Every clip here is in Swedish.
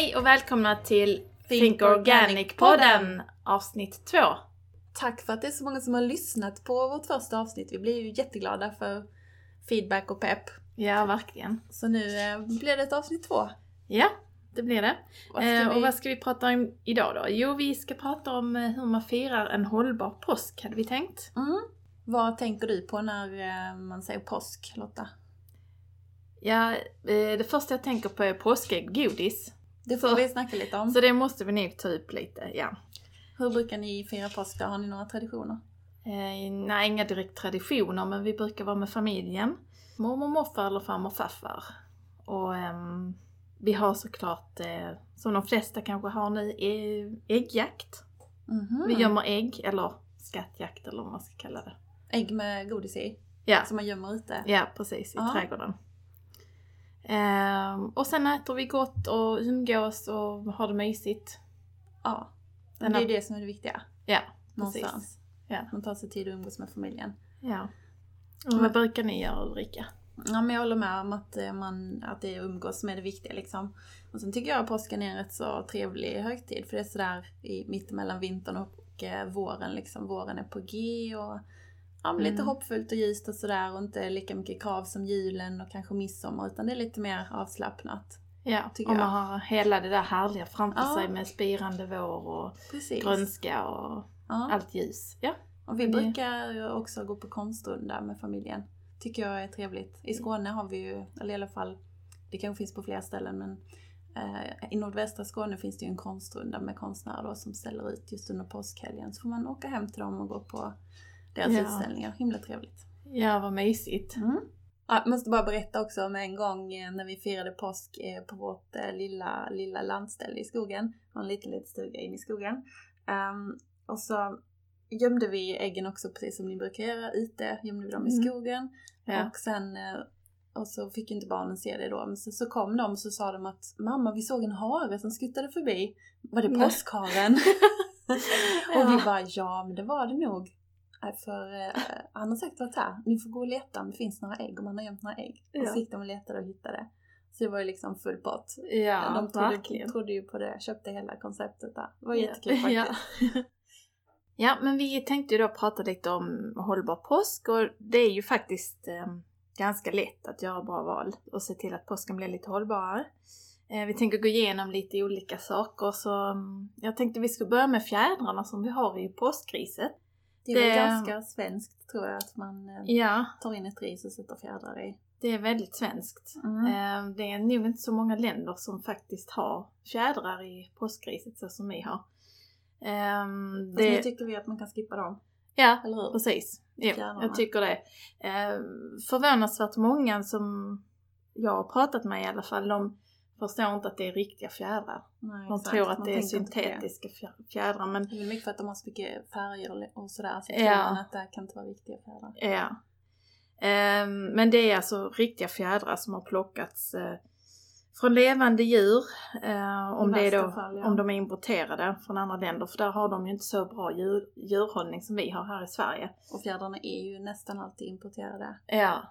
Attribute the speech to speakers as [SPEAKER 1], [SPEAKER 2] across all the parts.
[SPEAKER 1] Hej och välkomna till
[SPEAKER 2] Think
[SPEAKER 1] Think Organic-podden avsnitt 2.
[SPEAKER 2] Tack för att det är så många som har lyssnat på vårt första avsnitt. Vi blir ju jätteglada för feedback och pepp.
[SPEAKER 1] Ja, verkligen.
[SPEAKER 2] Så nu eh, blir det ett avsnitt två.
[SPEAKER 1] Ja, det blir det.
[SPEAKER 2] Vad
[SPEAKER 1] Eh,
[SPEAKER 2] vi-
[SPEAKER 1] Och vad ska vi prata om idag då? Jo, vi ska prata om eh, hur man firar en hållbar påsk, hade vi tänkt.
[SPEAKER 2] Mm. Vad tänker du på när eh, man säger påsk, Lotta?
[SPEAKER 1] Ja, det första jag tänker på är påskägggodis.
[SPEAKER 2] Det får
[SPEAKER 1] Så-
[SPEAKER 2] vi snacka lite om.
[SPEAKER 1] Så det måste vi nog ta upp lite, ja.
[SPEAKER 2] Hur brukar ni fira påsk då? Har ni några traditioner?
[SPEAKER 1] Eh, nej, inga direkt traditioner, men vi brukar vara med familjen. Mormor, morfar eller farmor, farfar. Och ehm, vi har såklart, eh, som de flesta kanske har nu, eh, äggjakt.
[SPEAKER 2] Mhm.
[SPEAKER 1] Vi gömmer ägg, eller skattjakt eller vad man ska kalla det.
[SPEAKER 2] Ägg med godis i,
[SPEAKER 1] Ja,
[SPEAKER 2] som man gömmer ute.
[SPEAKER 1] ja precis, i
[SPEAKER 2] Ja.
[SPEAKER 1] trädgården. Ehm, och sen äter vi gott och umgås och har det mysigt.
[SPEAKER 2] Ja.
[SPEAKER 1] Den
[SPEAKER 2] det är
[SPEAKER 1] har-
[SPEAKER 2] det som är det viktiga.
[SPEAKER 1] Ja,
[SPEAKER 2] Någonstans.
[SPEAKER 1] precis. Ja.
[SPEAKER 2] Man tar sig tid att umgås med familjen.
[SPEAKER 1] Ja. Och vad brukar ni göra Ulrika?
[SPEAKER 2] Ja men jag håller med om att, eh, man, att det är umgås som är det viktiga liksom. Och sen tycker jag att påsken är en rätt så trevlig högtid för det är sådär i mittemellan vintern och eh, våren liksom. Våren är på G och ja, men lite
[SPEAKER 1] Mm.
[SPEAKER 2] hoppfullt och ljust och sådär och inte lika mycket krav som julen och kanske midsommar utan det är lite mer avslappnat.
[SPEAKER 1] Ja, och man har hela det där härliga framför
[SPEAKER 2] Ja.
[SPEAKER 1] sig med spirande vår och
[SPEAKER 2] Precis.
[SPEAKER 1] grönska och
[SPEAKER 2] Ja.
[SPEAKER 1] allt ljus. Ja.
[SPEAKER 2] Och vi
[SPEAKER 1] Det-
[SPEAKER 2] brukar också gå på konstrunda med familjen. Tycker jag är trevligt. I Skåne har vi ju, eller i alla fall, det kanske finns på fler ställen men eh, i nordvästra Skåne finns det ju en konstrunda med konstnärer då, som ställer ut just under påskhelgen. Så får man åka hem till dem och gå på deras
[SPEAKER 1] Ja.
[SPEAKER 2] utställningar. Himla trevligt.
[SPEAKER 1] ja, vad mysigt.
[SPEAKER 2] Mm. Ja, jag måste bara berätta också om en gång eh, när vi firade påsk eh, på vårt eh, lilla, lilla landställe i skogen. Var en liten, liten stuga in i skogen. Ehm, och så gömde vi äggen också precis som ni brukar göra ute. Gömde vi dem i
[SPEAKER 1] Mm.
[SPEAKER 2] skogen.
[SPEAKER 1] Ja.
[SPEAKER 2] Och sen och så fick inte barnen se det då. Men så, så kom de och så sa de att mamma vi såg en hare som skuttade förbi. Var det påskharen? Och vi bara ja men det var det nog. Nej, För eh, han har sagt varit här, ni får gå och leta om det finns några ägg, om man har gömt några ägg. Och
[SPEAKER 1] Ja.
[SPEAKER 2] så gick de och letade och hittade. Så det var ju liksom full pott.
[SPEAKER 1] Ja,
[SPEAKER 2] de trodde,
[SPEAKER 1] verkligen.
[SPEAKER 2] trodde ju på det, köpte hela konceptet där. Det var
[SPEAKER 1] Ja.
[SPEAKER 2] jättekul faktiskt.
[SPEAKER 1] Ja. ja, men vi tänkte ju då prata lite om hållbar påsk och det är ju faktiskt eh, ganska lätt att göra bra val och se till att påsken blir lite hållbarare. Eh, vi tänker gå igenom lite olika saker så mm, jag tänkte vi skulle börja med fjädrarna som vi har i påskriset.
[SPEAKER 2] Det är
[SPEAKER 1] Det-
[SPEAKER 2] ganska svenskt tror jag att man eh,
[SPEAKER 1] Ja,
[SPEAKER 2] tar in ett ris och sätter fjädrar i.
[SPEAKER 1] det är väldigt svenskt.
[SPEAKER 2] Mm.
[SPEAKER 1] Eh, Det är nog inte så många länder som faktiskt har fjädrar i påskriset så som vi har. Ehm,
[SPEAKER 2] Fast nu
[SPEAKER 1] Det,
[SPEAKER 2] tycker vi att man kan skippa dem,
[SPEAKER 1] ja,
[SPEAKER 2] eller hur?
[SPEAKER 1] precis. Jo, jag tycker det. Ehm, Förvånansvärt många som jag har pratat med i alla fall, de förstår inte att det är riktiga fjädrar.
[SPEAKER 2] Nej,
[SPEAKER 1] De
[SPEAKER 2] exakt.
[SPEAKER 1] tror att
[SPEAKER 2] Man
[SPEAKER 1] det är
[SPEAKER 2] det.
[SPEAKER 1] syntetiska fjä- fjädrar, men
[SPEAKER 2] Det är mycket för att de har så mycket färger och- sådär, så
[SPEAKER 1] Ja.
[SPEAKER 2] tror att det kan inte vara riktiga fjädrar.
[SPEAKER 1] Ja. Ehm, men det är alltså riktiga fjädrar som har plockats eh, från levande djur. eh, om, det är då,
[SPEAKER 2] fall, ja.
[SPEAKER 1] om de är importerade från andra länder, för där har de ju inte så bra djur, djurhållning som vi har här i Sverige.
[SPEAKER 2] Och fjädrarna är ju nästan alltid importerade.
[SPEAKER 1] Ja,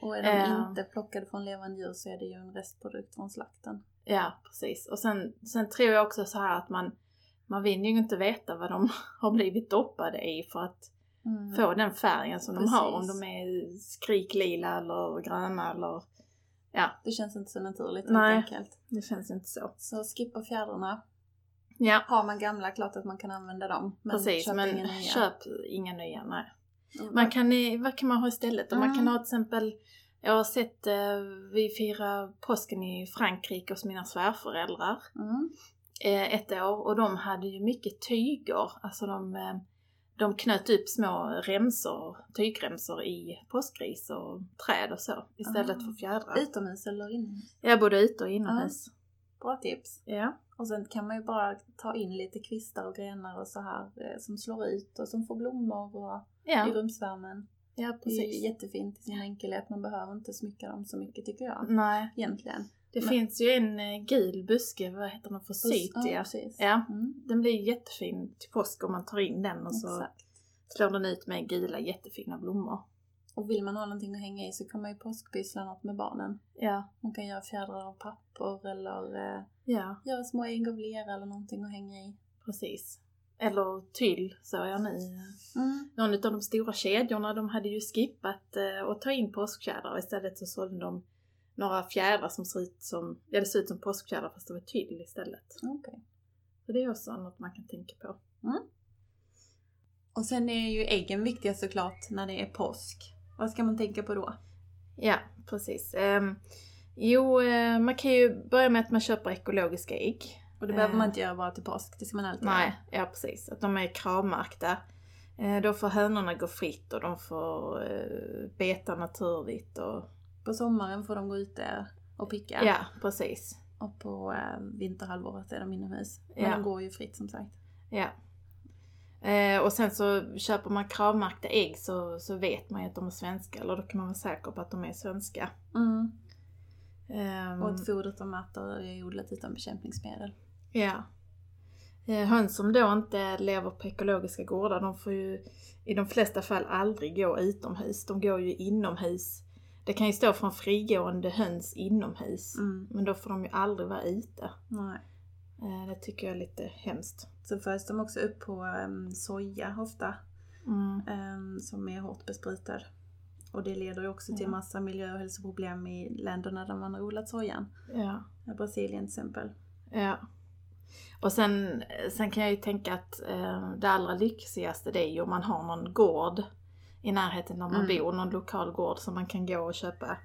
[SPEAKER 2] Och är de
[SPEAKER 1] Ja.
[SPEAKER 2] inte plockade från levande djur så är det ju en restprodukt från slakten.
[SPEAKER 1] ja precis. Och sen, sen tror jag också så här att man, man vill ju inte veta vad de har blivit doppade i för att
[SPEAKER 2] Mm.
[SPEAKER 1] få den färgen som de har. Om
[SPEAKER 2] Precis.
[SPEAKER 1] de är skriklila eller gröna eller... Ja,
[SPEAKER 2] Det känns inte så naturligt
[SPEAKER 1] Nej.
[SPEAKER 2] helt enkelt.
[SPEAKER 1] det känns inte så.
[SPEAKER 2] Så skippa fjädrarna.
[SPEAKER 1] Ja,
[SPEAKER 2] Har man gamla, klart att man kan använda dem. Men
[SPEAKER 1] Precis,
[SPEAKER 2] köp
[SPEAKER 1] men
[SPEAKER 2] inga nya.
[SPEAKER 1] köp inga nya. Nej.
[SPEAKER 2] Mm.
[SPEAKER 1] Man kan, vad kan man ha istället? Man
[SPEAKER 2] Mm.
[SPEAKER 1] kan ha till exempel, jag har sett, eh, vi firar påsken i Frankrike hos mina svärföräldrar
[SPEAKER 2] Mm.
[SPEAKER 1] eh, ett år och de hade ju mycket tyger. Alltså de, eh, de knöt upp små remsor, tygremsor i påskris och träd och så istället
[SPEAKER 2] Ah.
[SPEAKER 1] för fjädrar.
[SPEAKER 2] Utomhus eller inomhus?
[SPEAKER 1] Ja, både ute och inomhus.
[SPEAKER 2] Bra tips.
[SPEAKER 1] Ja.
[SPEAKER 2] Och sen kan man ju bara ta in lite kvistar och grenar och så här eh, som slår ut och som får blommor och i
[SPEAKER 1] Ja,
[SPEAKER 2] rumsvärmen.
[SPEAKER 1] ja
[SPEAKER 2] Det är
[SPEAKER 1] precis.
[SPEAKER 2] jättefint i sin enkelhet. Man behöver inte smycka dem så mycket tycker jag.
[SPEAKER 1] Nej,
[SPEAKER 2] Egentligen.
[SPEAKER 1] det
[SPEAKER 2] Men-
[SPEAKER 1] finns ju en eh, gul buske, vad heter den, för
[SPEAKER 2] Ja, precis.
[SPEAKER 1] Ja,
[SPEAKER 2] Mm.
[SPEAKER 1] den blir jättefin till påsk om man tar in den och så
[SPEAKER 2] Exakt.
[SPEAKER 1] slår den ut med gula jättefina blommor.
[SPEAKER 2] Och vill man ha någonting att hänga i så kan man ju påskpyssla något med barnen.
[SPEAKER 1] Ja.
[SPEAKER 2] Man kan göra fjädrar av papper eller eh,
[SPEAKER 1] Ja,
[SPEAKER 2] göra små ägg av lera eller någonting att hänga i.
[SPEAKER 1] precis. Eller tyll såg jag nu.
[SPEAKER 2] Mm.
[SPEAKER 1] Någon av de stora kedjorna de hade ju skippat eh, att ta in påskfjädrar. Istället så sålde de några fjädrar som ser ut som, ja det ser ut som påskfjädrar fast det var tyll istället.
[SPEAKER 2] Okej.
[SPEAKER 1] Så det är också något man kan tänka på.
[SPEAKER 2] Och sen är ju äggen viktiga såklart när det är påsk. Vad ska man tänka på då?
[SPEAKER 1] Ja, precis. Ehm, jo, eh, man kan ju börja med att man köper ekologiska ägg.
[SPEAKER 2] Och det behöver
[SPEAKER 1] Eh,
[SPEAKER 2] man inte göra bara till påsk, det ska man alltid
[SPEAKER 1] Nej, ja precis. Att de är kravmärkta. Eh, då får hönorna gå fritt och de får eh, beta naturligt och...
[SPEAKER 2] göra. På sommaren får de gå ute och picka.
[SPEAKER 1] Ja, precis.
[SPEAKER 2] Och på eh, vinterhalvåret är de inomhus. Men
[SPEAKER 1] Ja.
[SPEAKER 2] de går ju fritt som sagt.
[SPEAKER 1] Ja. Eh, och sen så köper man kravmärkta ägg så, så vet man ju att de är svenska. Eller då kan man vara säker på att de är svenska.
[SPEAKER 2] Mm.
[SPEAKER 1] Ehm,
[SPEAKER 2] Och att fodret de äter är odlat utan bekämpningsmedel.
[SPEAKER 1] Ja. Eh, Höns som då inte lever på ekologiska gårdar, de får ju i de flesta fall aldrig gå utomhus. De går ju inomhus. Det kan ju stå från frigående höns inomhus.
[SPEAKER 2] Mm.
[SPEAKER 1] Men då får de ju aldrig vara ute.
[SPEAKER 2] Nej.
[SPEAKER 1] Eh, Det tycker jag är lite hemskt.
[SPEAKER 2] Så föds de också upp på em, soja ofta.
[SPEAKER 1] Mm.
[SPEAKER 2] em, som är hårt besprutad. Och det leder ju också till
[SPEAKER 1] Ja.
[SPEAKER 2] massa miljö och hälsoproblem i länderna där man har odlat sojan.
[SPEAKER 1] Ja.
[SPEAKER 2] Brasilien till exempel.
[SPEAKER 1] Ja. Och sen, sen kan jag ju tänka att eh, det allra lyxigaste det är ju om man har någon gård i närheten där man
[SPEAKER 2] Mm.
[SPEAKER 1] bor, någon lokal gård som man kan gå och köpa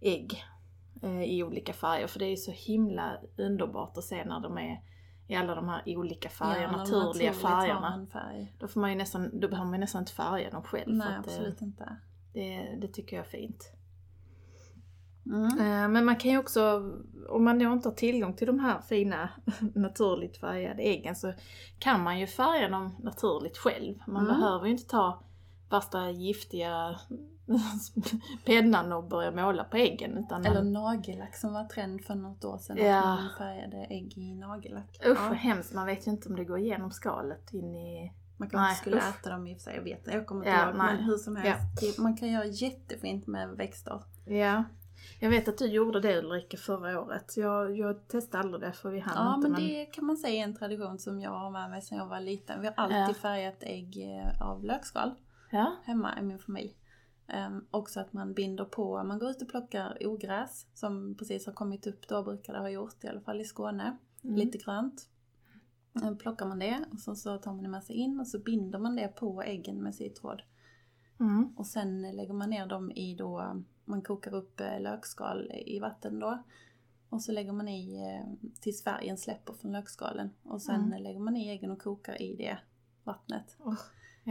[SPEAKER 1] ägg i olika färger. För det är så himla underbart att se när de är i alla de här olika färger,
[SPEAKER 2] Ja,
[SPEAKER 1] naturliga färgerna.
[SPEAKER 2] färg.
[SPEAKER 1] Då, får man ju nästan, då behöver man nästan inte färga dem själv.
[SPEAKER 2] Nej,
[SPEAKER 1] för att det,
[SPEAKER 2] absolut inte.
[SPEAKER 1] det, det tycker jag är fint.
[SPEAKER 2] Mm.
[SPEAKER 1] Eh, Men man kan ju också, om man då inte har tillgång till de här fina naturligt färgade äggen så kan man ju färga dem naturligt själv. Man
[SPEAKER 2] Mm.
[SPEAKER 1] behöver ju inte ta värsta giftiga pennan och börja måla på äggen. Utan
[SPEAKER 2] Eller
[SPEAKER 1] man,
[SPEAKER 2] nagellack som var trend för något år sedan.
[SPEAKER 1] Ja.
[SPEAKER 2] Att man färgade ägg i nagellack.
[SPEAKER 1] usch
[SPEAKER 2] Ja.
[SPEAKER 1] vad hemskt, man vet ju inte om det går igenom skalet in i...
[SPEAKER 2] Man kanske skulle
[SPEAKER 1] usch.
[SPEAKER 2] äta dem i och för sig, jag vet inte. Jag kommer inte
[SPEAKER 1] Ja,
[SPEAKER 2] ihåg.
[SPEAKER 1] nej.
[SPEAKER 2] Men hur som helst. Det, man kan göra jättefint med växter.
[SPEAKER 1] Ja. Jag vet att du gjorde det Ulrika förra året. Jag, jag testade aldrig det för vi hann
[SPEAKER 2] Ja,
[SPEAKER 1] inte.
[SPEAKER 2] men det kan man säga är en tradition som jag har med mig sedan jag var liten. Vi har alltid
[SPEAKER 1] Ja.
[SPEAKER 2] färgat ägg eh, av lökskal.
[SPEAKER 1] Ja.
[SPEAKER 2] hemma i min familj. Um, också att man binder på, man går ut och plockar ogräs som precis har kommit upp då, brukar det ha gjort i alla fall i Skåne.
[SPEAKER 1] Mm.
[SPEAKER 2] Lite grönt. Um, plockar man det och så, så tar man det med sig in och så binder man det på äggen med sytråd.
[SPEAKER 1] Mm.
[SPEAKER 2] Och sen lägger man ner dem i då, man kokar upp eh, lökskal i vatten då. Och så lägger man i eh, tills färgen släpper från lökskalen. Och sen
[SPEAKER 1] Mm.
[SPEAKER 2] lägger man i äggen och kokar i det vattnet.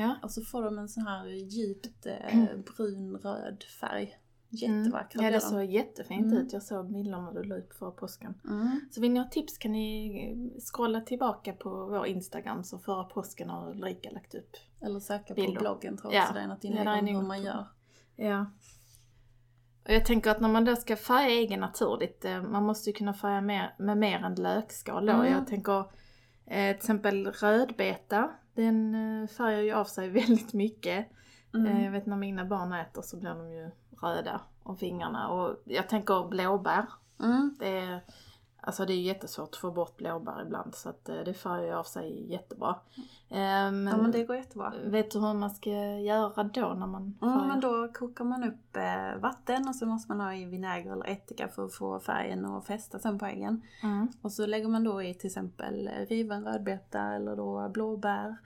[SPEAKER 1] Ja.
[SPEAKER 2] Och så får de en sån här djupt eh, brun-röd färg. Jättevackra
[SPEAKER 1] Mm. Ja det såg jättefint
[SPEAKER 2] Mm.
[SPEAKER 1] ut. Jag såg bilderna du la upp för påsken.
[SPEAKER 2] Mm.
[SPEAKER 1] Så vill ni ha tips kan ni scrolla tillbaka på vår Instagram så förra påsken har Ulrika lagt upp.
[SPEAKER 2] Eller söka
[SPEAKER 1] Bilder.
[SPEAKER 2] på bloggen tror
[SPEAKER 1] Ja.
[SPEAKER 2] jag också det är något
[SPEAKER 1] Ja,
[SPEAKER 2] inlägg om hur man gör.
[SPEAKER 1] Ja. Och jag tänker att när man då ska färga äggen naturligt, eh, man måste ju kunna färga mer, med mer än lökskal då.
[SPEAKER 2] Mm.
[SPEAKER 1] Jag tänker eh, till exempel rödbeta, den eh, färgar ju av sig väldigt mycket. Eh,
[SPEAKER 2] Mm.
[SPEAKER 1] jag vet när mina barn äter så blir de ju röda om fingrarna. Och jag tänker blåbär,
[SPEAKER 2] Mm.
[SPEAKER 1] det är, alltså det är jättesvårt att få bort blåbär ibland så att eh, det färgar av sig jättebra. Eh, Men,
[SPEAKER 2] Ja men det går jättebra.
[SPEAKER 1] vet du hur man ska göra då när man färgar?
[SPEAKER 2] Mm, men då kokar man upp eh, vatten och så måste man ha i vinäger eller ättika för att få färgen att fästa sen på äggen.
[SPEAKER 1] Mm.
[SPEAKER 2] Och så lägger man då i till exempel riven rödbeta eller då blåbär.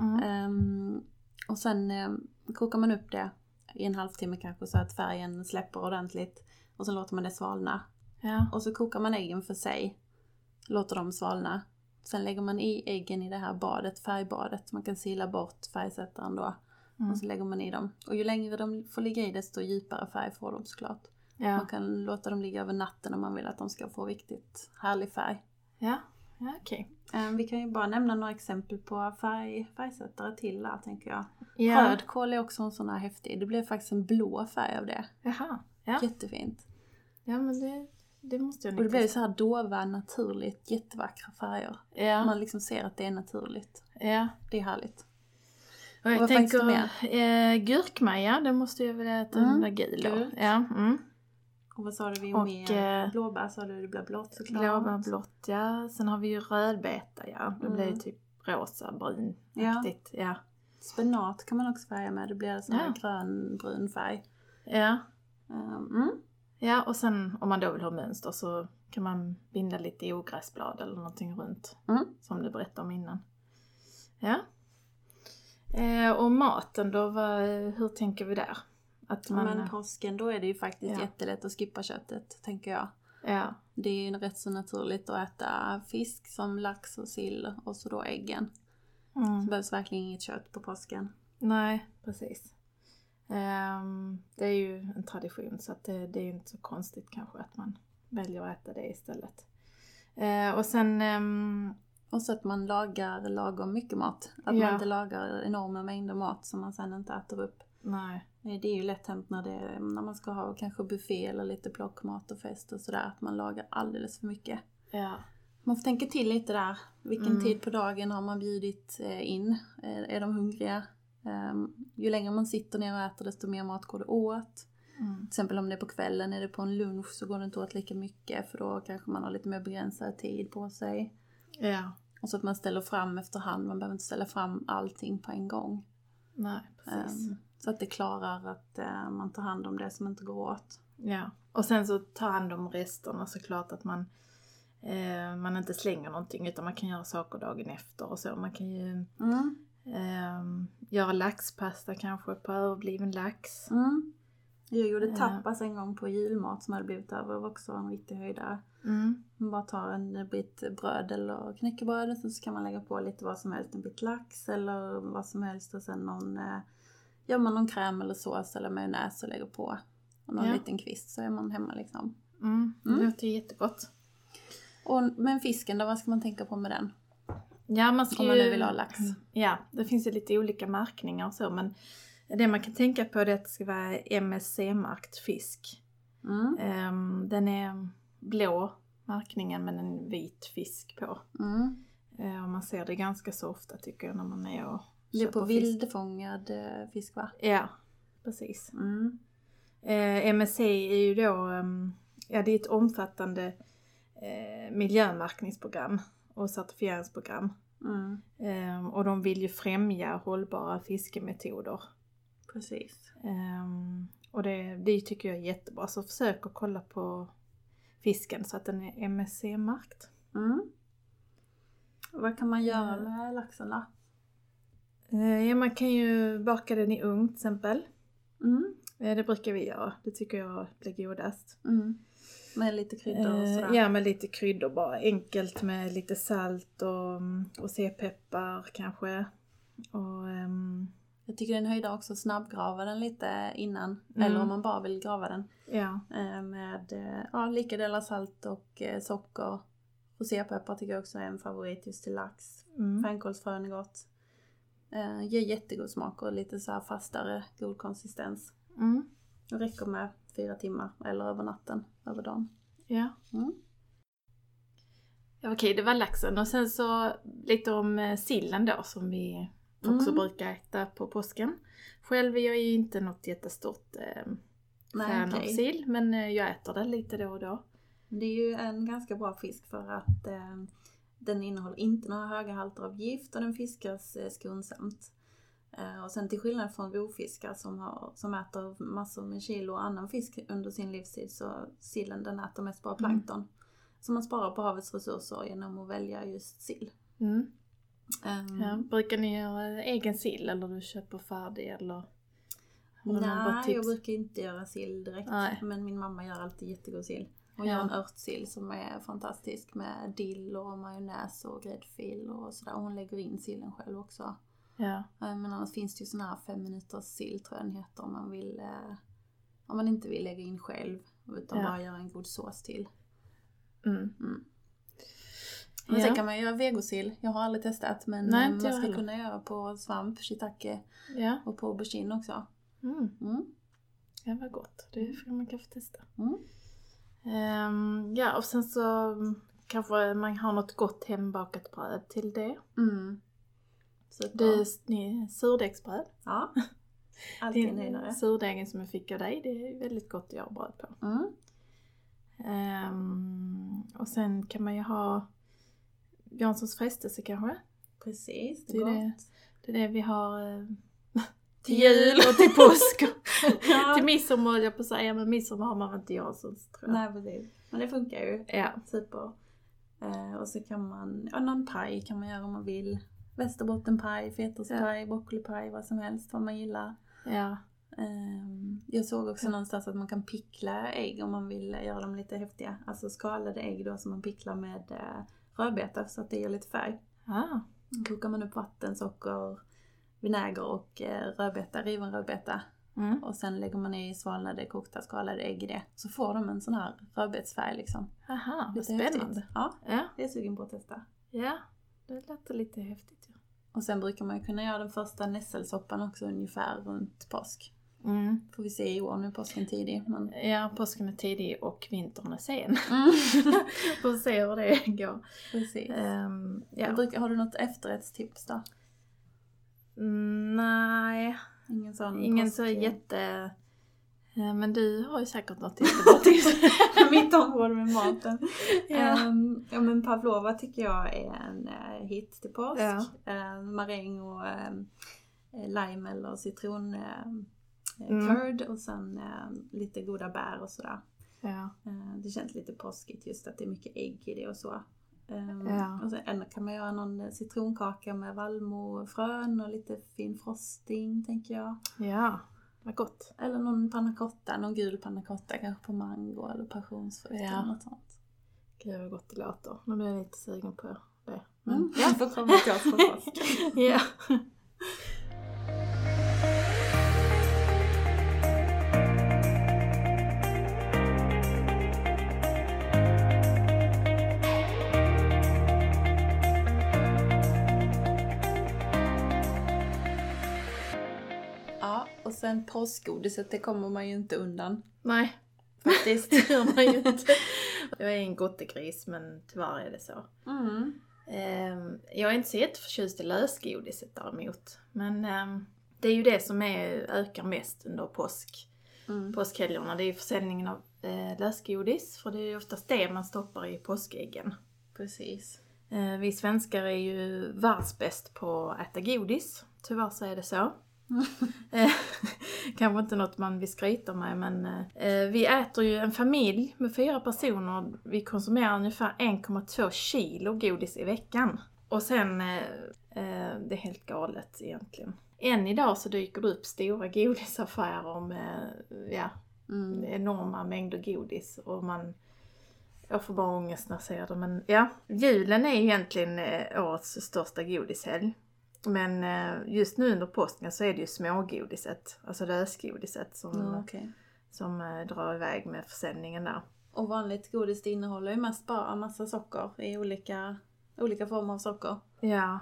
[SPEAKER 1] Mm.
[SPEAKER 2] Ehm, och sen kokar man upp det i en halvtimme kanske så att färgen släpper ordentligt. Och så låter man det svalna.
[SPEAKER 1] Ja.
[SPEAKER 2] Och så kokar man äggen för sig. Låter dem svalna. Sen lägger man i äggen i det här badet, färgbadet. Man kan sila bort färgsättaren då.
[SPEAKER 1] Mm.
[SPEAKER 2] Och så lägger man i dem. Och ju längre de får ligga i desto djupare färg får de såklart.
[SPEAKER 1] Ja.
[SPEAKER 2] Man kan låta dem ligga över natten om man vill att de ska få riktigt härlig färg.
[SPEAKER 1] Ja. Ja, okej.
[SPEAKER 2] Eh, Vi kan ju bara nämna några exempel på färg, färgsättare till där tänker jag.
[SPEAKER 1] Ja.
[SPEAKER 2] Rödkål är också en sån här häftig. Det blev faktiskt en blå färg av det.
[SPEAKER 1] Jaha. Ja.
[SPEAKER 2] Jättefint.
[SPEAKER 1] ja, men det, det måste jag
[SPEAKER 2] Och det blev ju så här dova, naturligt, jättevackra färger.
[SPEAKER 1] Ja.
[SPEAKER 2] Man liksom ser att det är naturligt.
[SPEAKER 1] ja.
[SPEAKER 2] Det är härligt.
[SPEAKER 1] Och jag
[SPEAKER 2] Vad finns det
[SPEAKER 1] tänker, eh, gurkmaja, det måste jag väl äta
[SPEAKER 2] Mm,
[SPEAKER 1] den gul då. Ja, mm.
[SPEAKER 2] Och vad sa du vi
[SPEAKER 1] Och,
[SPEAKER 2] mer?
[SPEAKER 1] eh,
[SPEAKER 2] Blåbär sa du, det blir blått såklart.
[SPEAKER 1] Blåbär blått, ja. Sen har vi ju rödbeta, ja. Det blir ju
[SPEAKER 2] Mm.
[SPEAKER 1] typ rosa, brun
[SPEAKER 2] Ja.
[SPEAKER 1] Ja.
[SPEAKER 2] Spenat kan man också färga med, det blir här
[SPEAKER 1] Ja.
[SPEAKER 2] grön, brun färg.
[SPEAKER 1] ja.
[SPEAKER 2] Um, mm.
[SPEAKER 1] Ja, och sen om man då vill ha mönster så kan man binda lite ogräsblad eller någonting runt.
[SPEAKER 2] Mm.
[SPEAKER 1] Som du berättade om innan. Ja. Eh, och maten då, vad, hur tänker vi där? Att man...
[SPEAKER 2] Men påsken, då är det ju faktiskt
[SPEAKER 1] Ja.
[SPEAKER 2] jättelätt att skippa köttet, tänker jag.
[SPEAKER 1] ja.
[SPEAKER 2] Det är ju rätt så naturligt att äta fisk som lax och sill och så då äggen.
[SPEAKER 1] Mm.
[SPEAKER 2] Det behövs verkligen inget kött på påsken.
[SPEAKER 1] Nej, precis. Ehm, det är ju en tradition så att det, det är ju inte så konstigt kanske att man väljer att äta det istället. Eh, och sen, ehm,
[SPEAKER 2] Och så att man lagar lagom mycket mat. Att
[SPEAKER 1] Ja.
[SPEAKER 2] man inte lagar enorma mängder mat som man sen inte äter upp. nej, Det är ju lätt hänt när, det, när man ska ha kanske buffé eller lite plockmat och fest och sådär. Att man lagar alldeles för mycket.
[SPEAKER 1] ja,
[SPEAKER 2] Man får tänka till lite där. Vilken
[SPEAKER 1] Mm.
[SPEAKER 2] tid på dagen har man bjudit eh, in? Är, är de hungriga? Ehm, ju längre man sitter ner och äter desto mer mat går det åt.
[SPEAKER 1] mm,
[SPEAKER 2] Till exempel om det är på kvällen, är det på en lunch så går det inte åt lika mycket för då kanske man har lite mer begränsad tid på sig.
[SPEAKER 1] ja,
[SPEAKER 2] Och så att man ställer fram efterhand, man behöver inte ställa fram allting på en gång.
[SPEAKER 1] nej, precis.
[SPEAKER 2] Ehm, så att det klarar att eh, man tar hand om det som inte går åt.
[SPEAKER 1] Ja, och sen så ta hand om resterna såklart att man eh, man inte slänger någonting utan man kan göra saker dagen efter och så. Man kan ju
[SPEAKER 2] Mm.
[SPEAKER 1] Ehm, göra laxpasta kanske på överbliven lax.
[SPEAKER 2] Mm. Jag gjorde
[SPEAKER 1] Eh.
[SPEAKER 2] tapas en gång på julmat som hade blivit över, det var också en riktig höjdare.
[SPEAKER 1] Mm.
[SPEAKER 2] Man bara tar en bit bröd eller knäckebröd och så kan man lägga på lite vad som helst, en bit lax eller vad som helst och sen någon, eh, gör man någon kräm eller sås eller majonnäs och lägger på. Och någon
[SPEAKER 1] Ja.
[SPEAKER 2] liten kvist så är man hemma liksom.
[SPEAKER 1] Mm. Det
[SPEAKER 2] Mm.
[SPEAKER 1] låter ju jättegott.
[SPEAKER 2] Och, men fisken då, vad ska man tänka på med den?
[SPEAKER 1] Ja, man ska
[SPEAKER 2] Om man nu vill ha lax.
[SPEAKER 1] Ja, det finns ju lite olika märkningar och så men det man kan tänka på är att det ska vara MSC-märkt fisk.
[SPEAKER 2] Mm.
[SPEAKER 1] Ehm, den är blå märkningen med en vit fisk på.
[SPEAKER 2] Mm.
[SPEAKER 1] Och man ser det ganska så ofta tycker jag när man är och
[SPEAKER 2] Det är på vildfångad eh, fisk va?
[SPEAKER 1] Ja, precis.
[SPEAKER 2] Mm.
[SPEAKER 1] Eh, MSC är ju då, ehm, ja det är ett omfattande eh, miljömärkningsprogram och certifieringsprogram.
[SPEAKER 2] Mm.
[SPEAKER 1] Ehm, och de vill ju främja hållbara fiskemetoder.
[SPEAKER 2] Precis.
[SPEAKER 1] Ehm, och det, det tycker jag är jättebra. Så försök att kolla på fisken så att den är MSC-märkt.
[SPEAKER 2] Mm. Vad kan man göra
[SPEAKER 1] Eh.
[SPEAKER 2] med laxen då?
[SPEAKER 1] Ja, man kan ju baka den i ugn till exempel.
[SPEAKER 2] Mm.
[SPEAKER 1] Det brukar vi göra. Det tycker jag blir godast.
[SPEAKER 2] Mm. Med lite kryddor och
[SPEAKER 1] Eh,
[SPEAKER 2] sådär?
[SPEAKER 1] ja, med lite kryddor bara. Enkelt med lite salt och, och C-peppar kanske. Och ehm,
[SPEAKER 2] Jag tycker det är en höjdare också att snabbgrava den lite innan.
[SPEAKER 1] Mm.
[SPEAKER 2] Eller om man bara vill grava den.
[SPEAKER 1] ja,
[SPEAKER 2] Eh, Med eh, ja, lika delar salt och socker. Rosépeppar tycker jag också är en favorit just till lax.
[SPEAKER 1] mm,
[SPEAKER 2] Fänkålsfrön är gott. Eh, ger jättegod smak och lite så här fastare, god konsistens.
[SPEAKER 1] mm,
[SPEAKER 2] Det räcker med fyra timmar eller över natten, över dagen.
[SPEAKER 1] ja.
[SPEAKER 2] Mm.
[SPEAKER 1] Okej, det var laxen. Och sen så lite om eh, sillen då som vi också
[SPEAKER 2] Mm.
[SPEAKER 1] brukar äta på påsken. Själv är jag ju inte något jättestort eh, fan av
[SPEAKER 2] okej.
[SPEAKER 1] sill, men eh, jag äter det lite då och då.
[SPEAKER 2] Det är ju en ganska bra fisk för att eh, den innehåller inte några höga halter av gift och den fiskas eh, skonsamt. Eh, och sen till skillnad från rovfiskar som, har, som äter massor med kilo annan fisk under sin livstid så sillen den äter mest bara plankton. Så man sparar på havets resurser genom att välja just sill.
[SPEAKER 1] Mm.
[SPEAKER 2] Ehm,
[SPEAKER 1] Ja, brukar ni göra egen sill eller du köper färdig eller?
[SPEAKER 2] Nej, jag brukar inte göra sill direkt.
[SPEAKER 1] Nej.
[SPEAKER 2] Men min mamma gör alltid jättegod sill. Hon
[SPEAKER 1] Ja.
[SPEAKER 2] gör en örtsill som är fantastisk med dill och majonnäs och gräddfil och sådär. Hon lägger in sillen själv också.
[SPEAKER 1] Ja,
[SPEAKER 2] Eh, Men annars finns det ju sån här fem minuters sill tror jag den heter om man vill eh, om man inte vill lägga in själv utan
[SPEAKER 1] Ja.
[SPEAKER 2] bara göra en god sås till.
[SPEAKER 1] mm.
[SPEAKER 2] Mm. Men
[SPEAKER 1] Ja.
[SPEAKER 2] sen kan man göra vegosill. Jag har aldrig testat men
[SPEAKER 1] Nej,
[SPEAKER 2] eh, man ska kunna göra på svamp, shiitake
[SPEAKER 1] ja.
[SPEAKER 2] och på aubergine också.
[SPEAKER 1] Mm.
[SPEAKER 2] Mm.
[SPEAKER 1] Ja, vad gott. Det får man kanske testa.
[SPEAKER 2] Mm.
[SPEAKER 1] Ehm, ja, och sen så mm, kanske man har något gott hembakat bröd till det.
[SPEAKER 2] Mm. Super.
[SPEAKER 1] Du, ni, surdegsbröd.
[SPEAKER 2] Ja. Alltid en höjdare.
[SPEAKER 1] surdegen som jag fick av dig, det är väldigt gott att göra bröd på.
[SPEAKER 2] Mm.
[SPEAKER 1] Ehm, och sen kan man ju ha Janssons frestelse kanske.
[SPEAKER 2] Precis,
[SPEAKER 1] Det är
[SPEAKER 2] gott.
[SPEAKER 1] det. Det är det vi har eh, till
[SPEAKER 2] Till
[SPEAKER 1] jul och till påsk.
[SPEAKER 2] Ja.
[SPEAKER 1] till midsommar höll jag på att säga, men midsommar har man väl inte Janssons tror jag.
[SPEAKER 2] Nej precis. Men det funkar ju.
[SPEAKER 1] Ja.
[SPEAKER 2] Super. Eh, och så kan man, ja någon paj kan man göra om man vill. Västerbottenpaj, fetaostpaj, broccolipaj, vad som helst vad man gillar.
[SPEAKER 1] Ja.
[SPEAKER 2] Ehm, jag såg också
[SPEAKER 1] Ja.
[SPEAKER 2] någonstans att man kan pickla ägg om man vill göra dem lite häftiga. Alltså skalade ägg då som man picklar med eh, rödbeta så att det ger lite färg.
[SPEAKER 1] Ah.
[SPEAKER 2] Kokar man upp vatten, socker, vinäger och rödbeta, riven rödbeta.
[SPEAKER 1] Mm.
[SPEAKER 2] Och sen lägger man i svalnade, kokta, skalade ägg i det. Så får de en sån här rödbetsfärg liksom.
[SPEAKER 1] Aha, vad
[SPEAKER 2] Lite
[SPEAKER 1] spännande.
[SPEAKER 2] häftigt. Ja,
[SPEAKER 1] Ja.
[SPEAKER 2] det är jag sugen på att testa.
[SPEAKER 1] ja, det låter lite häftigt. Ja.
[SPEAKER 2] Och sen brukar man ju kunna göra den första nässelsoppan också ungefär runt påsk.
[SPEAKER 1] Mm.
[SPEAKER 2] Får vi se i år, nu är påsken tidig. Men...
[SPEAKER 1] Ja, påsken är tidig och vintern är sen.
[SPEAKER 2] Mm.
[SPEAKER 1] Får se hur det går.
[SPEAKER 2] Precis. Jag
[SPEAKER 1] ja.
[SPEAKER 2] brukar, har du något efterrättstips då?
[SPEAKER 1] Mm, Nej,
[SPEAKER 2] Ingen sån
[SPEAKER 1] ingen
[SPEAKER 2] påsk-
[SPEAKER 1] så jätte... Eh, Men du har ju säkert något jättebra tips.
[SPEAKER 2] Mitt område med maten.
[SPEAKER 1] ja.
[SPEAKER 2] Ehm, ja men pavlova tycker jag är en eh, hit till påsk.
[SPEAKER 1] Ja.
[SPEAKER 2] Ehm, maräng och eh, lime eller citron eh,
[SPEAKER 1] Mm.
[SPEAKER 2] curd och sen eh, lite goda bär och sådär.
[SPEAKER 1] ja.
[SPEAKER 2] Det känns lite påskigt just att det är mycket ägg i det och så.
[SPEAKER 1] Ja.
[SPEAKER 2] Och sen kan man göra någon citronkaka med vallmofrön och lite fin frosting tänker jag.
[SPEAKER 1] Ja, vad gott.
[SPEAKER 2] Eller någon panna cotta, någon gul panna cotta kanske på mango eller passionsfrukt
[SPEAKER 1] Ja.
[SPEAKER 2] eller något sånt.
[SPEAKER 1] Gud vad gott det låter. Nu blir jag lite sugen på det.
[SPEAKER 2] Mm.
[SPEAKER 1] Ja.
[SPEAKER 2] Får komma till oss på påsk.
[SPEAKER 1] ja.
[SPEAKER 2] Ja, och sen påskgodiset, det kommer man ju inte undan.
[SPEAKER 1] Nej,
[SPEAKER 2] Faktiskt.
[SPEAKER 1] det gör man ju inte. Jag är en gottegris men tyvärr är det så.
[SPEAKER 2] Mm.
[SPEAKER 1] Ehm, Jag är inte så jätteförtjust i lösgodiset däremot. Men ehm, det är ju det som är, ökar mest under påsk,
[SPEAKER 2] Mm.
[SPEAKER 1] påskhelgerna. Det är ju försäljningen av eh, lösgodis. För det är ju oftast det man stoppar i påskäggen.
[SPEAKER 2] Precis.
[SPEAKER 1] Eh, Vi svenskar är ju världsbäst på att äta godis. Tyvärr så är det så. Eh, Kanske inte något man vill skryta med men eh, vi äter ju en familj med fyra personer. Vi konsumerar ungefär 1,2 kilo godis i veckan. Och sen, eh, eh, det är helt galet egentligen. Än idag så dyker det upp stora godisaffärer med ja,
[SPEAKER 2] Mm.
[SPEAKER 1] enorma mängder godis och man jag får bara ångest när jag ser det men ja, julen är egentligen eh, årets största godishelg. Men eh, just nu under påsken så är det ju smågodiset, alltså lösgodiset som,
[SPEAKER 2] Ja, okej.
[SPEAKER 1] som eh, drar iväg med försäljningen där.
[SPEAKER 2] Och vanligt godis det innehåller ju mest bara massa socker i olika, olika former av socker.
[SPEAKER 1] Ja.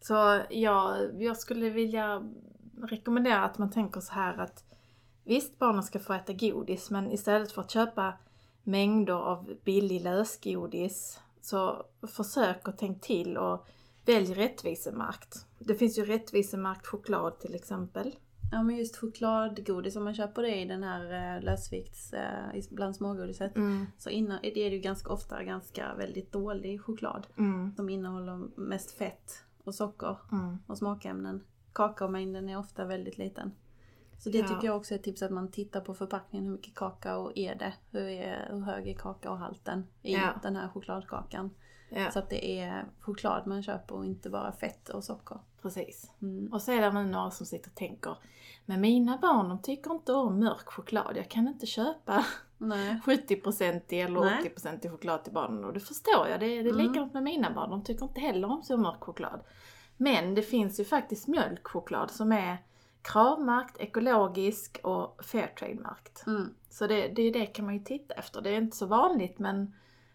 [SPEAKER 1] Så ja, jag skulle vilja rekommendera att man tänker så här att visst, barnen ska få äta godis men istället för att köpa mängder av billig lösgodis så försök att tänk till och välj rättvisemärkt. Det finns ju rättvisemärkt choklad till exempel.
[SPEAKER 2] Ja men just chokladgodis, om man köper det i den här eh, lösvikts, eh, bland smågodiset,
[SPEAKER 1] Mm.
[SPEAKER 2] så inna, det är det ju ganska ofta ganska väldigt dålig choklad.
[SPEAKER 1] Mm.
[SPEAKER 2] Som innehåller mest fett och socker
[SPEAKER 1] Mm.
[SPEAKER 2] och smakämnen. Kakaomängden är ofta väldigt liten. Så det
[SPEAKER 1] Ja.
[SPEAKER 2] tycker jag också är ett tips att man tittar på förpackningen. Hur mycket kakao är det? Hur, är, hur hög är kakaohalten i
[SPEAKER 1] Ja.
[SPEAKER 2] den här chokladkakan?
[SPEAKER 1] Ja,
[SPEAKER 2] Så att det är choklad man köper och inte bara fett och socker.
[SPEAKER 1] precis.
[SPEAKER 2] Mm.
[SPEAKER 1] Och så är det nu några som sitter och tänker Men mina barn de tycker inte om mörk choklad, jag kan inte köpa
[SPEAKER 2] Nej.
[SPEAKER 1] 70% eller
[SPEAKER 2] Nej.
[SPEAKER 1] 80% choklad till barnen och det förstår jag. Det, det är
[SPEAKER 2] Mm.
[SPEAKER 1] likadant med mina barn. De tycker inte heller om så mörk choklad. Men det finns ju faktiskt mjölkchoklad som är kravmärkt, ekologisk och fairtrade-märkt.
[SPEAKER 2] Mm.
[SPEAKER 1] Så det, det, det kan man ju titta efter. Det är inte så vanligt men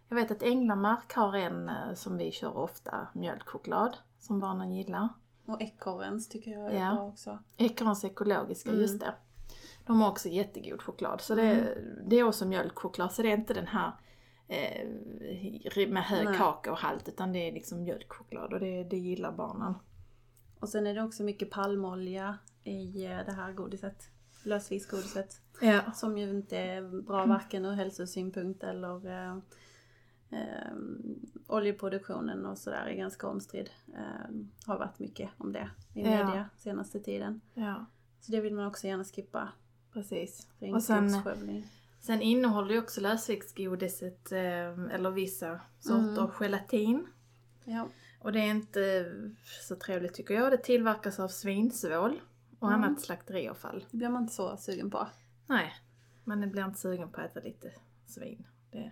[SPEAKER 1] jag vet att Änglamark har en eh, som vi kör ofta, mjölkchoklad, som barnen gillar.
[SPEAKER 2] Och ekorrens tycker jag är
[SPEAKER 1] Ja.
[SPEAKER 2] bra också.
[SPEAKER 1] Ekorrens ekologiska,
[SPEAKER 2] Mm.
[SPEAKER 1] just det. De har också jättegod choklad. Så det, det är också mjölkchoklad, så det är inte den här eh, med hög
[SPEAKER 2] Nej.
[SPEAKER 1] kakaohalt utan det är liksom mjölkchoklad och det, det gillar barnen.
[SPEAKER 2] Och sen är det också mycket palmolja i eh, det här godiset. Lösviktsgodiset.
[SPEAKER 1] Ja.
[SPEAKER 2] Som ju inte är bra varken ur hälsosynpunkt eller eh, oljeproduktionen och sådär är ganska omstridd. Eh, har varit mycket om det i
[SPEAKER 1] Ja.
[SPEAKER 2] media senaste tiden.
[SPEAKER 1] ja,
[SPEAKER 2] Så det vill man också gärna skippa.
[SPEAKER 1] precis. Och sen, sen innehåller ju också lösviktsgodiset, eh, eller vissa sorter,
[SPEAKER 2] Mm.
[SPEAKER 1] gelatin.
[SPEAKER 2] Ja.
[SPEAKER 1] Och det är inte så trevligt tycker jag. Det tillverkas av svinsvål och
[SPEAKER 2] Mm.
[SPEAKER 1] annat slakteriavfall.
[SPEAKER 2] Det blir man inte så sugen på.
[SPEAKER 1] Nej, man blir inte sugen på att äta lite svin. Det.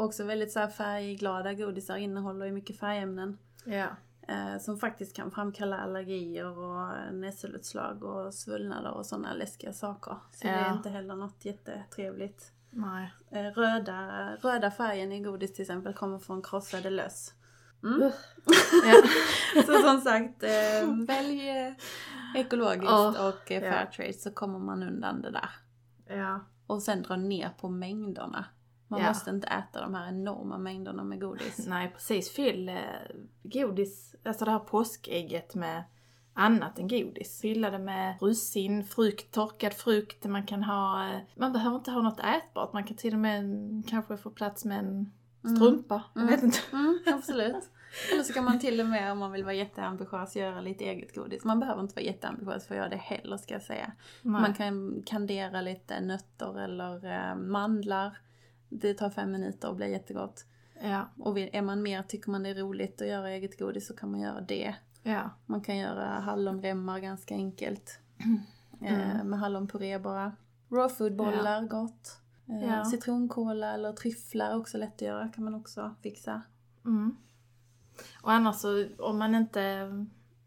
[SPEAKER 2] Också väldigt så färgglada godisar innehåller ju mycket färgämnen.
[SPEAKER 1] Ja.
[SPEAKER 2] Eh, som faktiskt kan framkalla allergier och nässelutslag och svullnader och sådana läskiga saker. Så det är
[SPEAKER 1] Ja.
[SPEAKER 2] inte heller något jättetrevligt.
[SPEAKER 1] Nej.
[SPEAKER 2] Eh, röda, röda färgen i godis till exempel kommer från krossade löss. Mm.
[SPEAKER 1] Ja.
[SPEAKER 2] Så som sagt, eh, välj ekologiskt
[SPEAKER 1] Ja,
[SPEAKER 2] och
[SPEAKER 1] ja.
[SPEAKER 2] fairtrade så kommer man undan det där.
[SPEAKER 1] ja.
[SPEAKER 2] Och sen dra ner på mängderna. Man
[SPEAKER 1] Ja.
[SPEAKER 2] måste inte äta de här enorma mängderna med godis.
[SPEAKER 1] Nej precis, fyll eh, godis, alltså det här påskägget med annat än godis. Fylla det med russin, frukt, torkad frukt, man kan ha, eh, man behöver inte ha något ätbart, man kan till och med mm, kanske få plats med en strumpa, jag vet inte.
[SPEAKER 2] Mm, absolut. Eller så kan man till och med om man vill vara jätteambitiös göra lite eget godis. Man behöver inte vara jätteambitiös för att göra det heller ska jag säga.
[SPEAKER 1] Nej.
[SPEAKER 2] Man kan kandera lite nötter eller eh, mandlar. Det tar fem minuter och blir jättegott.
[SPEAKER 1] Ja,
[SPEAKER 2] Och är man mer, tycker man det är roligt att göra eget godis så kan man göra det.
[SPEAKER 1] ja,
[SPEAKER 2] Man kan göra hallonremmar ganska enkelt. Eh,
[SPEAKER 1] Mm.
[SPEAKER 2] med hallonpuré bara. Raw food-bollar, gott. Eh,
[SPEAKER 1] Ja.
[SPEAKER 2] Citronkola eller tryfflar också lätt att göra, kan man också fixa.
[SPEAKER 1] Mm. Och annars så, om man inte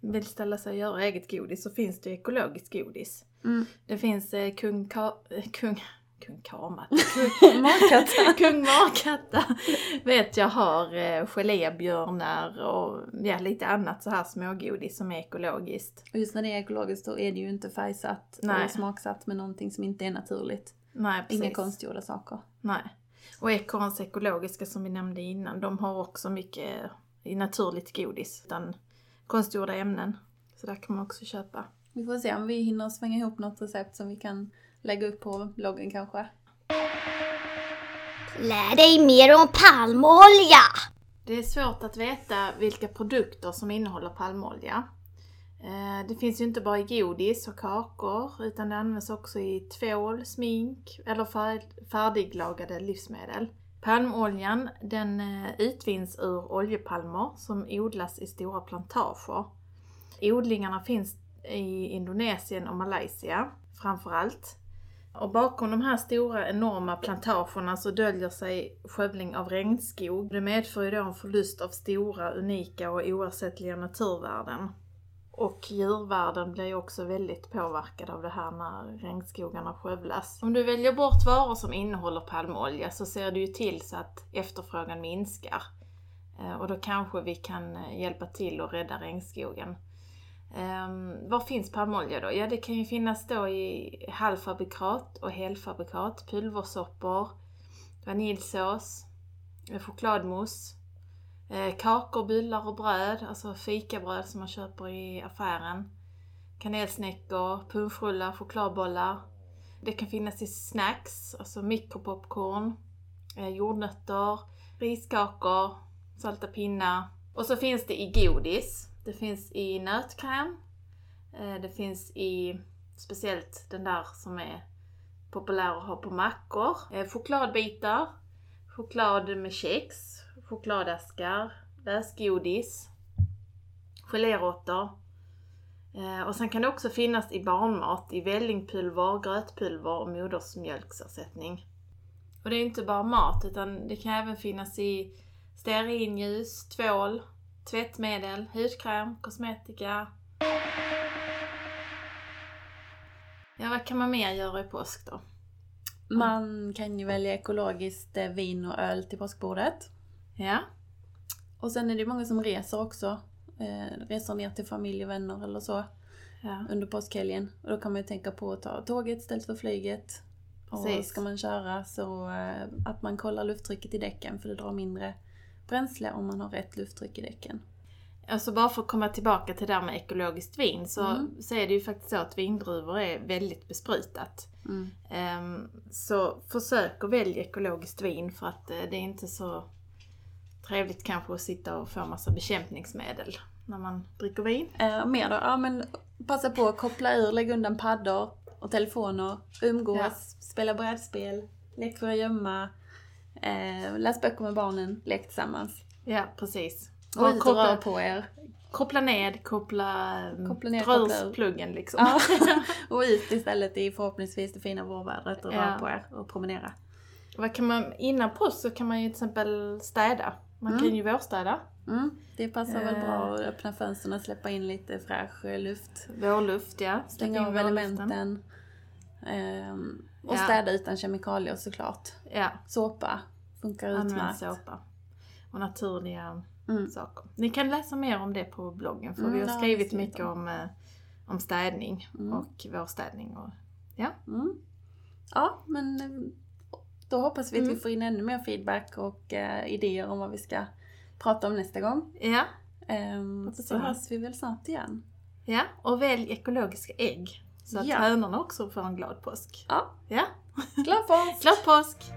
[SPEAKER 1] vill ställa sig och göra eget godis så finns det ju ekologiskt godis.
[SPEAKER 2] Mm.
[SPEAKER 1] Det finns eh, kung, Ka, eh, kung, kung Kamat,
[SPEAKER 2] Magkatta.
[SPEAKER 1] kung Magkatta vet jag har eh, gelébjörnar och ja, lite annat så här smågodis som är ekologiskt.
[SPEAKER 2] Och just när det är ekologiskt då är det ju inte färgsatt
[SPEAKER 1] Nej.
[SPEAKER 2] eller smaksatt med någonting som inte är naturligt.
[SPEAKER 1] Nej, precis.
[SPEAKER 2] Inga konstgjorda saker.
[SPEAKER 1] Nej. Och Ekorrens ekologiska som vi nämnde innan, de har också mycket i naturligt godis utan konstgjorda ämnen. Så där kan man också köpa.
[SPEAKER 2] Vi får se om vi hinner svänga ihop något recept som vi kan lägga upp på bloggen kanske.
[SPEAKER 3] Lär dig mer om palmolja!
[SPEAKER 1] Det är svårt att veta vilka produkter som innehåller palmolja. Eh, Det finns ju inte bara i godis och kakor utan det används också i tvål, smink eller fär- färdiglagade livsmedel. Palmoljan den eh, utvinns ur oljepalmer som odlas i stora plantager. Odlingarna finns i Indonesien och Malaysia framförallt. Och bakom de här stora enorma plantagerna så döljer sig skövling av regnskog. Det medför ju då en förlust av stora, unika och oersättliga naturvärden. Och djurvärlden blir ju också väldigt påverkade av det här när regnskogarna skövlas. Om du väljer bort varor som innehåller palmolja så ser du ju till så att efterfrågan minskar. Eh, och då kanske vi kan eh, hjälpa till att rädda regnskogen. Um, var finns palmolja då? Ja, det kan ju finnas då i halvfabrikat och helfabrikat, pulversoppor, vaniljsås, eh, chokladmousse, eh, kakor, bullar och bröd, alltså fikabröd som man köper i affären, kanelsnäckor, punschrullar, chokladbollar. Det kan finnas i snacks, alltså mikropopcorn, eh, jordnötter, riskakor, salta pinnar. Och så finns det i godis. Det finns i nötkräm. Eh, det finns i speciellt den där som är populär att ha på mackor. Eh, chokladbitar, choklad med kex, chokladaskar, lösgodis, geléråttor. Eh, och sen kan det också finnas i barnmat, i vällingpulver, grötpulver och modersmjölksersättning. Och det är inte bara mat utan det kan även finnas i stearinljus, tvål, tvättmedel, hudkräm, kosmetika. Ja, vad kan man mer göra i påsk då?
[SPEAKER 2] Man kan ju välja ekologiskt eh, vin och öl till påskbordet.
[SPEAKER 1] Ja,
[SPEAKER 2] Och sen är det många som reser också. Eh, reser ner till familj och vänner eller så
[SPEAKER 1] ja,
[SPEAKER 2] under påskhelgen. Och då kan man ju tänka på att ta tåget istället för flyget. Och
[SPEAKER 1] Precis.
[SPEAKER 2] ska man köra så eh, att man kollar lufttrycket i däcken för det drar mindre bränsle om man har rätt lufttryck i däcken.
[SPEAKER 1] Alltså bara för att komma tillbaka till det där med ekologiskt vin så,
[SPEAKER 2] Mm.
[SPEAKER 1] så är det ju faktiskt så att vindruvor är väldigt besprutat.
[SPEAKER 2] Mm.
[SPEAKER 1] Ehm, så försök att välja ekologiskt vin för att eh, det är inte så trevligt kanske att sitta och få massa bekämpningsmedel när man dricker vin.
[SPEAKER 2] Eh, mer då? Ja men passa på att koppla ur, lägga undan paddor och telefoner, umgås,
[SPEAKER 1] Ja.
[SPEAKER 2] spela brädspel, lek för att gömma, eh, läs böcker med barnen, lek tillsammans.
[SPEAKER 1] Ja, precis.
[SPEAKER 2] Ut och
[SPEAKER 1] koppla,
[SPEAKER 2] rör på er.
[SPEAKER 1] koppla ned, koppla,
[SPEAKER 2] Koppla ner,
[SPEAKER 1] dra
[SPEAKER 2] koppla
[SPEAKER 1] ur pluggen liksom.
[SPEAKER 2] Ja. och ut istället i förhoppningsvis det fina vårvädret och
[SPEAKER 1] Ja.
[SPEAKER 2] rör på er och promenera.
[SPEAKER 1] Vad kan man, innan påsk så kan man ju till exempel städa. Man
[SPEAKER 2] Mm.
[SPEAKER 1] kan ju vårstäda.
[SPEAKER 2] Mm, det passar väl
[SPEAKER 1] Eh.
[SPEAKER 2] bra att öppna fönstren och släppa in lite fräsch eh, luft.
[SPEAKER 1] Vårluft, ja.
[SPEAKER 2] Stänga av elementen. Ehm, och
[SPEAKER 1] Ja.
[SPEAKER 2] städa utan kemikalier såklart.
[SPEAKER 1] Ja,
[SPEAKER 2] Såpa funkar utmärkt.
[SPEAKER 1] såpa. Och naturliga
[SPEAKER 2] Mm.
[SPEAKER 1] saker. Ni kan läsa mer om det på bloggen för
[SPEAKER 2] Mm,
[SPEAKER 1] vi har
[SPEAKER 2] har
[SPEAKER 1] skrivit
[SPEAKER 2] vi skrivit
[SPEAKER 1] mycket om, eh, om städning
[SPEAKER 2] Mm.
[SPEAKER 1] och vårstädning. Och,
[SPEAKER 2] Mm. Ja, men eh, då hoppas vi att vi
[SPEAKER 1] Mm.
[SPEAKER 2] får in ännu mer feedback och eh, idéer om vad vi ska prata om nästa gång.
[SPEAKER 1] ja,
[SPEAKER 2] Ehm, så hörs vi väl snart igen.
[SPEAKER 1] ja, och välj ekologiska ägg. Så att
[SPEAKER 2] Ja.
[SPEAKER 1] hönorna också får en glad påsk.
[SPEAKER 2] Ja,
[SPEAKER 1] Ja,
[SPEAKER 2] glad påsk!
[SPEAKER 1] glad påsk!